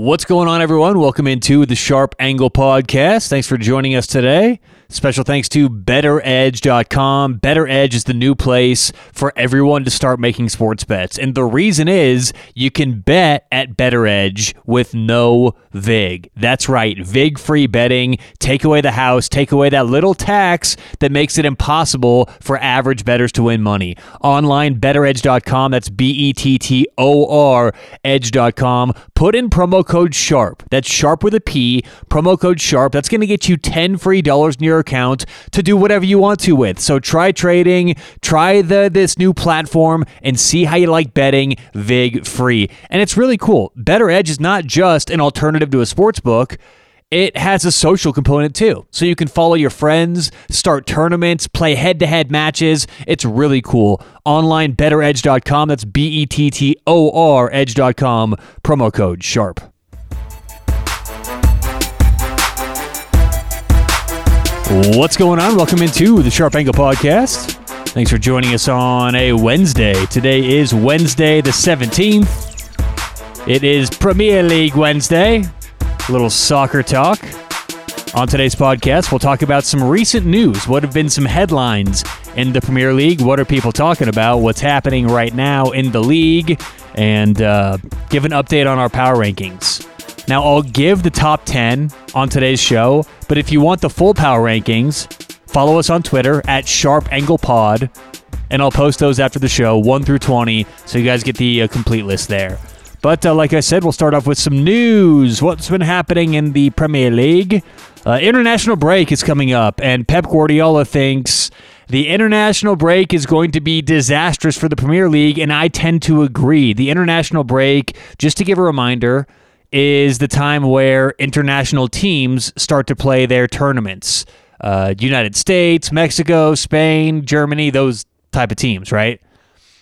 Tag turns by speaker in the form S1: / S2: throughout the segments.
S1: What's going on, everyone? Welcome into the Sharp Angle Podcast. Thanks for joining us today. Special thanks to BettorEdge.com. Bettor Edge is the new place for everyone to start making sports bets. And the reason is you can bet at Bettor Edge with no VIG. That's right, VIG free betting. Take away the house, take away that little tax that makes it impossible for average bettors to win money. Online, BettorEdge.com. That's B E T T O R Edge.com. Put in promo code SHARP. That's SHARP with a P. Promo code SHARP. That's going to get you 10 free dollars in your account to do whatever you want to with. So try trading, try the this new platform and see how you like betting VIG free. And it's really cool. Bettor Edge is not just an alternative to a sports book. It has a social component too. So you can follow your friends, start tournaments, play head to head matches. It's really cool. Online, bettoredge.com. That's B E T T O R edge.com. Promo code SHARP. What's going on? Welcome into the Sharp Angle Podcast. Thanks for joining us on a Wednesday. Today is Wednesday, the 17th. It is Premier League Wednesday. A little soccer talk. On today's podcast, we'll talk about some recent news. What have been some headlines in the Premier League? What are people talking about? What's happening right now in the league? And uh, give an update on our power rankings. Now, I'll give the top 10 on today's show, but if you want the full power rankings, follow us on Twitter at Sharp Angle Pod, and I'll post those after the show, 1 through 20, so you guys get the uh, complete list there. But uh, like I said, we'll start off with some news. What's been happening in the Premier League? Uh, international break is coming up, and Pep Guardiola thinks the international break is going to be disastrous for the Premier League, and I tend to agree. The international break, just to give a reminder, is the time where international teams start to play their tournaments. Uh, United States, Mexico, Spain, Germany, those type of teams, right?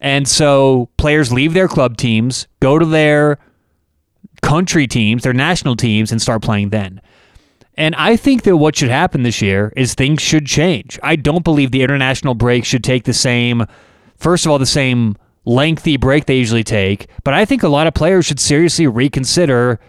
S1: And so players leave their club teams, go to their country teams, their national teams, and start playing then. And I think that what should happen this year is things should change. I don't believe the international break should take the same, first of all, the same lengthy break they usually take. But I think a lot of players should seriously reconsider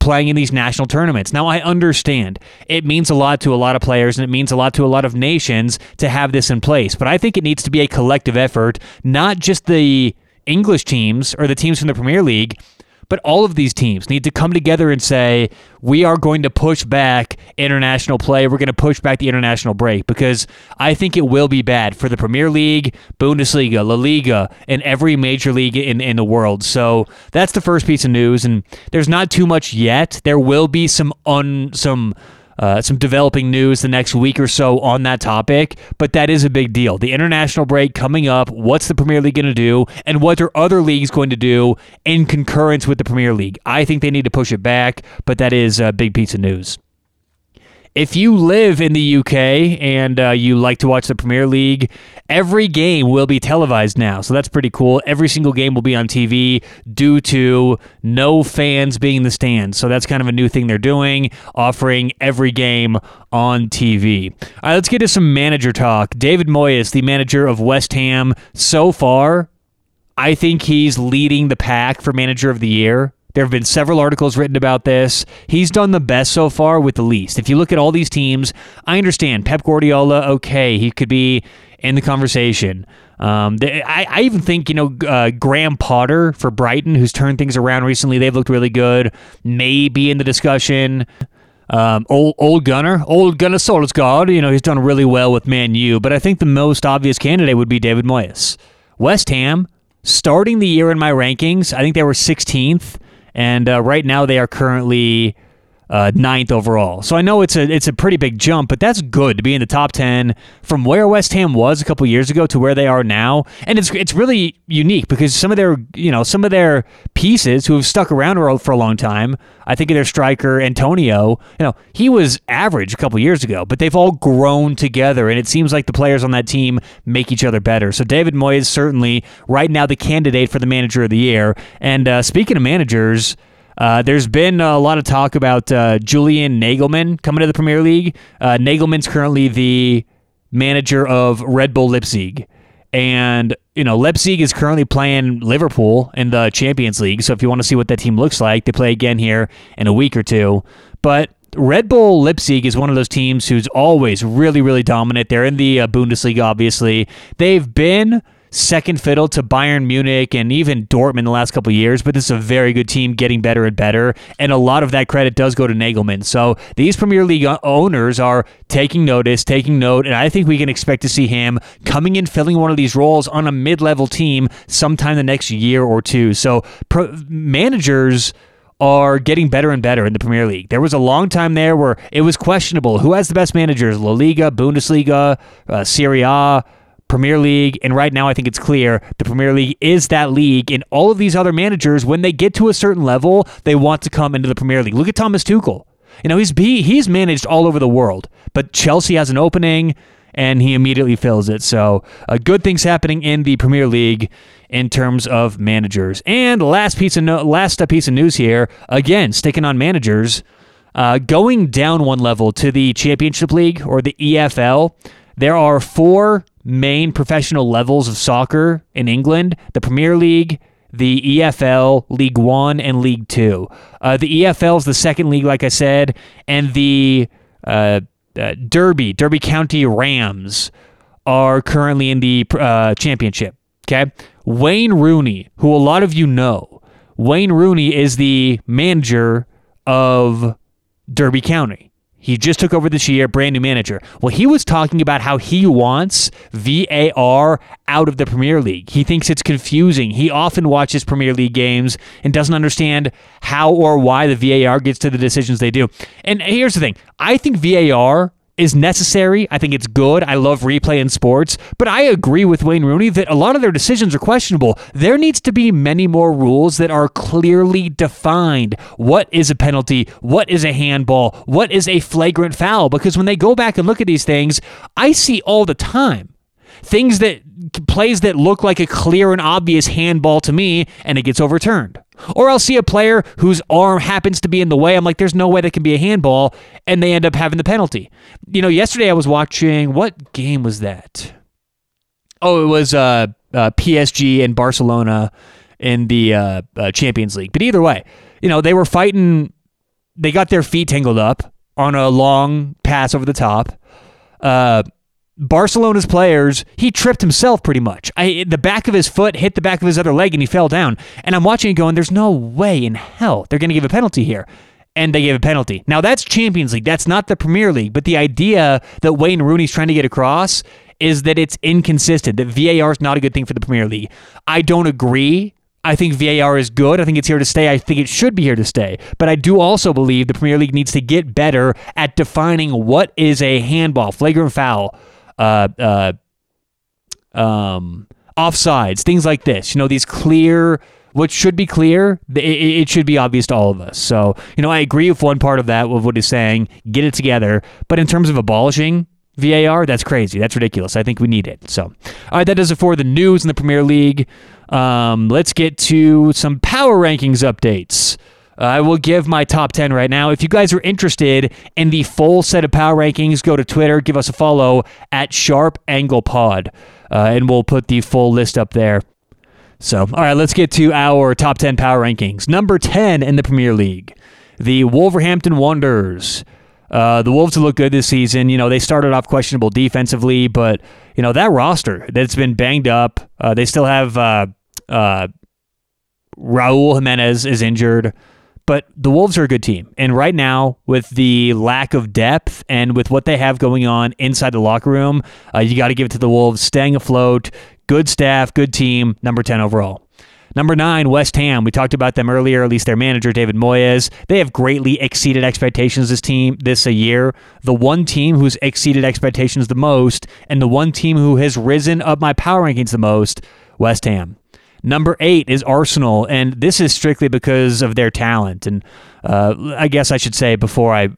S1: playing in these national tournaments. Now, I understand it means a lot to a lot of players and it means a lot to a lot of nations to have this in place. But I think it needs to be a collective effort, not just the English teams or the teams from the Premier League, but all of these teams need to come together and say, we are going to push back international play. We're going to push back the international break because I think it will be bad for the Premier League, Bundesliga, La Liga, and every major league in, in the world. So that's the first piece of news. And there's not too much yet. There will be some un, some uh, some developing news the next week or so on that topic, but that is a big deal. The international break coming up. What's the Premier League going to do, and what are other leagues going to do in concurrence with the Premier League? I think they need to push it back, but that is a big piece of news. If you live in the UK and uh, you like to watch the Premier League, every game will be televised now. So that's pretty cool. Every single game will be on TV due to no fans being in the stands. So that's kind of a new thing they're doing, offering every game on TV. All right, let's get to some manager talk. David Moyes, the manager of West Ham, so far, I think he's leading the pack for manager of the year. There have been several articles written about this. He's done the best so far with the least. If you look at all these teams, I understand Pep Guardiola, okay, he could be in the conversation. Um, I, I, even think, you know, uh, Graham Potter for Brighton, who's turned things around recently, they've looked really good, may be in the discussion. Um, old Ole Gunnar, Ole Gunnar Solskjaer, you know, he's done really well with Man U, but I think the most obvious candidate would be David Moyes. West Ham, starting the year in my rankings, I think they were 16th and uh, right now they are currently uh, ninth overall. So I know it's a it's a pretty big jump, but that's good to be in the top ten from where West Ham was a couple years ago to where they are now, and it's it's really unique because some of their you know some of their pieces who have stuck around for a long time. I think of their striker Antonio. You know he was average a couple years ago, but they've all grown together, and it seems like the players on that team make each other better. So David Moyes certainly right now the candidate for the manager of the year. And uh, speaking of managers. Uh, there's been a lot of talk about uh, Julian Nagelsmann coming to the Premier League. Uh, Nagelsmann's currently the manager of Red Bull Leipzig. And, you know, Leipzig is currently playing Liverpool in the Champions League. So if you want to see what that team looks like, they play again here in a week or two. But Red Bull Leipzig is one of those teams who's always really, really dominant. They're in the uh, Bundesliga, obviously. They've been second fiddle to Bayern Munich and even Dortmund the last couple years, but this is a very good team getting better and better. And a lot of that credit does go to Nagelsmann. So these Premier League owners are taking notice, taking note, and I think we can expect to see him coming in, filling one of these roles on a mid level team sometime the next year or two. So pro- managers are getting better and better in the Premier League. There was a long time there where it was questionable who has the best managers La Liga, Bundesliga, uh, Serie A. Premier League, and right now I think it's clear the Premier League is that league, and all of these other managers, when they get to a certain level, they want to come into the Premier League. Look at Thomas Tuchel. You know, he's he, he's managed all over the world, but Chelsea has an opening, and he immediately fills it. So, uh, good things happening in the Premier League in terms of managers. And last piece of no, last piece of news here, again sticking on managers, uh, going down one level to the Championship League or the EFL. There are four main professional levels of soccer in England the Premier League, the EFL, League One, and League Two. Uh, the EFL is the second league, like I said, and the uh, uh, Derby, Derby County Rams, are currently in the uh, championship. Okay. Wayne Rooney, who a lot of you know, Wayne Rooney is the manager of Derby County. He just took over this year, brand new manager. Well, he was talking about how he wants VAR out of the Premier League. He thinks it's confusing. He often watches Premier League games and doesn't understand how or why the VAR gets to the decisions they do. And here's the thing I think VAR is necessary. I think it's good. I love replay in sports, but I agree with Wayne Rooney that a lot of their decisions are questionable. There needs to be many more rules that are clearly defined. What is a penalty? What is a handball? What is a flagrant foul? Because when they go back and look at these things, I see all the time things that plays that look like a clear and obvious handball to me and it gets overturned. Or I'll see a player whose arm happens to be in the way. I'm like, there's no way that can be a handball, and they end up having the penalty. You know, yesterday I was watching what game was that? Oh, it was uh, uh, PSG and Barcelona in the uh, uh, Champions League. But either way, you know, they were fighting. They got their feet tangled up on a long pass over the top. Barcelona's players, he tripped himself pretty much. I, the back of his foot hit the back of his other leg and he fell down. And I'm watching it going, there's no way in hell they're going to give a penalty here. And they gave a penalty. Now, that's Champions League. That's not the Premier League. But the idea that Wayne Rooney's trying to get across is that it's inconsistent, that VAR is not a good thing for the Premier League. I don't agree. I think VAR is good. I think it's here to stay. I think it should be here to stay. But I do also believe the Premier League needs to get better at defining what is a handball, flagrant foul uh, uh, um, offsides, things like this. You know, these clear, what should be clear, it, it, should be obvious to all of us. So, you know, I agree with one part of that, with what he's saying, get it together. But in terms of abolishing VAR, that's crazy. That's ridiculous. I think we need it. So, all right, that does it for the news in the Premier League. Um, let's get to some power rankings updates. Uh, I will give my top 10 right now. If you guys are interested in the full set of power rankings, go to Twitter, give us a follow at Sharp Angle Pod, uh, and we'll put the full list up there. So, all right, let's get to our top 10 power rankings. Number 10 in the Premier League, the Wolverhampton Wanderers. Uh, the Wolves look good this season. You know, they started off questionable defensively, but, you know, that roster that's been banged up, uh, they still have uh, Raul Jimenez is injured. But the Wolves are a good team. And right now, with the lack of depth and with what they have going on inside the locker room, uh, you got to give it to the Wolves staying afloat. Good staff, good team, number 10 overall. Number nine, West Ham. We talked about them earlier, at least their manager, David Moyes. They have greatly exceeded expectations this team this a year. The one team who's exceeded expectations the most, and the one team who has risen up my power rankings the most, West Ham. Number eight is Arsenal, and this is strictly because of their talent. And uh, I guess I should say before I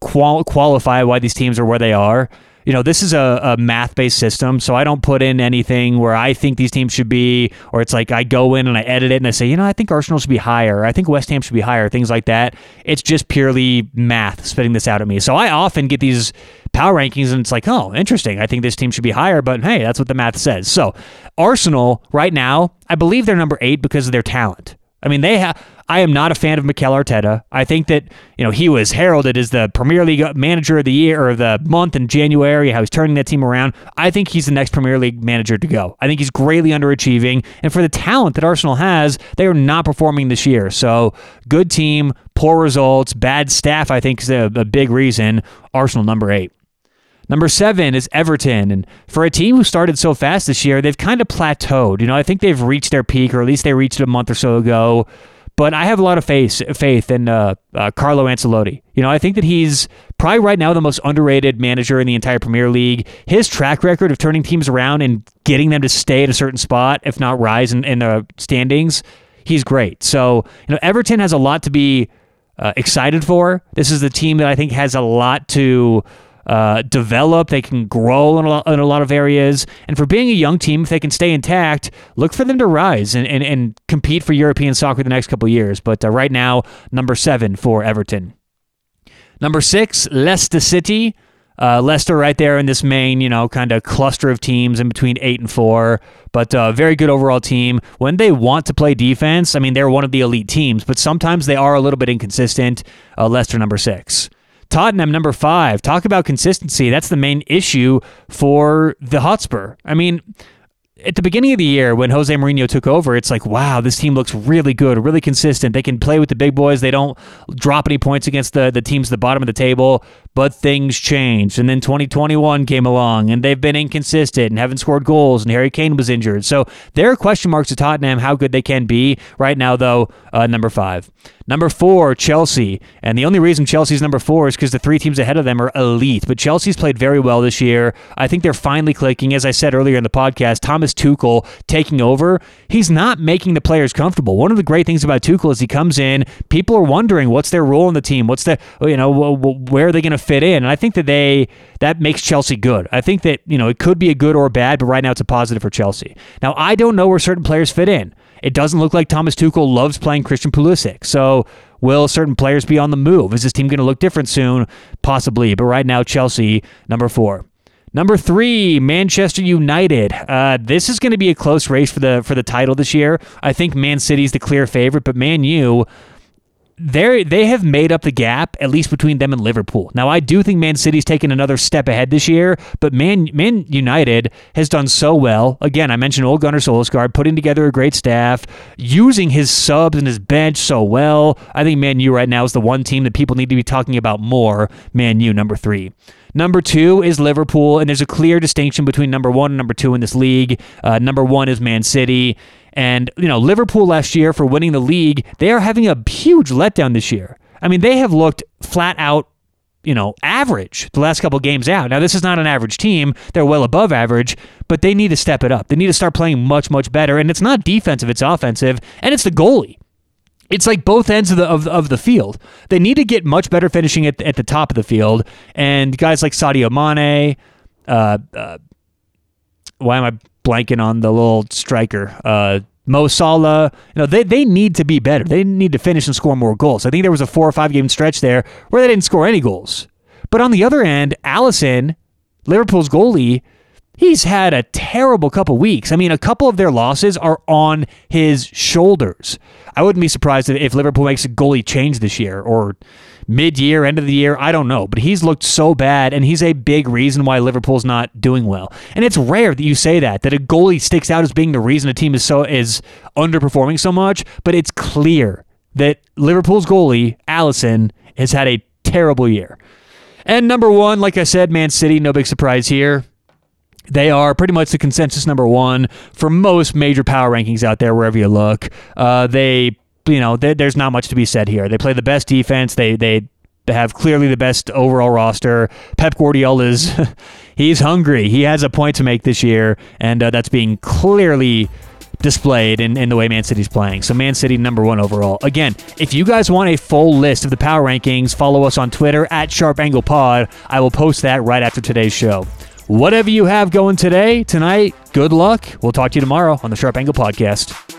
S1: qual- qualify why these teams are where they are. You know, this is a, a math based system, so I don't put in anything where I think these teams should be, or it's like I go in and I edit it and I say, you know, I think Arsenal should be higher. I think West Ham should be higher, things like that. It's just purely math spitting this out at me. So I often get these power rankings and it's like, oh, interesting. I think this team should be higher, but hey, that's what the math says. So, Arsenal right now, I believe they're number eight because of their talent. I mean, they have. I am not a fan of Mikel Arteta. I think that you know he was heralded as the Premier League uh, manager of the year or the month in January. How he's turning that team around. I think he's the next Premier League manager to go. I think he's greatly underachieving, and for the talent that Arsenal has, they are not performing this year. So good team, poor results, bad staff. I think is a, a big reason. Arsenal number eight. Number seven is Everton. And for a team who started so fast this year, they've kind of plateaued. You know, I think they've reached their peak, or at least they reached it a month or so ago. But I have a lot of faith faith in uh, uh, Carlo Ancelotti. You know, I think that he's probably right now the most underrated manager in the entire Premier League. His track record of turning teams around and getting them to stay at a certain spot, if not rise in, in the standings, he's great. So, you know, Everton has a lot to be uh, excited for. This is the team that I think has a lot to uh, develop. They can grow in a, lot, in a lot of areas. And for being a young team, if they can stay intact, look for them to rise and, and, and compete for European soccer the next couple years. But uh, right now, number seven for Everton. Number six, Leicester City. Uh, Leicester right there in this main, you know, kind of cluster of teams in between eight and four, but uh, very good overall team. When they want to play defense, I mean, they're one of the elite teams, but sometimes they are a little bit inconsistent. Uh, Leicester number six. Tottenham, number five. Talk about consistency. That's the main issue for the Hotspur. I mean, at the beginning of the year when Jose Mourinho took over, it's like, wow, this team looks really good, really consistent. They can play with the big boys. They don't drop any points against the, the teams at the bottom of the table, but things changed. And then 2021 came along and they've been inconsistent and haven't scored goals, and Harry Kane was injured. So there are question marks to Tottenham how good they can be. Right now, though, uh, number five. Number four, Chelsea. And the only reason Chelsea's number four is because the three teams ahead of them are elite. But Chelsea's played very well this year. I think they're finally clicking. As I said earlier in the podcast, Thomas Tuchel taking over, he's not making the players comfortable. One of the great things about Tuchel is he comes in, people are wondering what's their role in the team, what's the, you know, where are they going to fit in? And I think that they, that makes Chelsea good. I think that, you know, it could be a good or a bad, but right now it's a positive for Chelsea. Now, I don't know where certain players fit in. It doesn't look like Thomas Tuchel loves playing Christian Pulisic. So will certain players be on the move? Is this team going to look different soon? Possibly. But right now, Chelsea, number four. Number three, Manchester United. Uh, this is going to be a close race for the for the title this year. I think Man City's the clear favorite, but Man U they they have made up the gap at least between them and Liverpool. Now I do think Man City's taken another step ahead this year, but Man Man United has done so well. Again, I mentioned Ole Gunnar Solskjaer putting together a great staff, using his subs and his bench so well. I think Man U right now is the one team that people need to be talking about more. Man U number three. Number two is Liverpool, and there's a clear distinction between number one and number two in this league. Uh, number one is Man City. And, you know, Liverpool last year for winning the league, they are having a huge letdown this year. I mean, they have looked flat out, you know, average the last couple games out. Now, this is not an average team. They're well above average, but they need to step it up. They need to start playing much, much better. And it's not defensive, it's offensive, and it's the goalie. It's like both ends of the of, of the field. They need to get much better finishing at, at the top of the field. And guys like Sadio Mane, uh, uh, why am I blanking on the little striker. Uh, Mo Salah, you know, they, they need to be better. They need to finish and score more goals. I think there was a four or five game stretch there where they didn't score any goals. But on the other end, Alisson, Liverpool's goalie, he's had a terrible couple weeks. I mean, a couple of their losses are on his shoulders. I wouldn't be surprised if Liverpool makes a goalie change this year or mid year, end of the year. I don't know. But he's looked so bad, and he's a big reason why Liverpool's not doing well. And it's rare that you say that, that a goalie sticks out as being the reason a team is so is underperforming so much, but it's clear that Liverpool's goalie, Alisson, has had a terrible year. And number one, like I said, Man City, no big surprise here. They are pretty much the consensus number one for most major power rankings out there, wherever you look. Uh, they you know, there's not much to be said here. They play the best defense. They they have clearly the best overall roster. Pep Guardiola is he's hungry. He has a point to make this year, and uh, that's being clearly displayed in, in the way Man City's playing. So Man City number one overall. Again, if you guys want a full list of the power rankings, follow us on Twitter at Sharp Angle Pod. I will post that right after today's show. Whatever you have going today, tonight, good luck. We'll talk to you tomorrow on the Sharp Angle Podcast.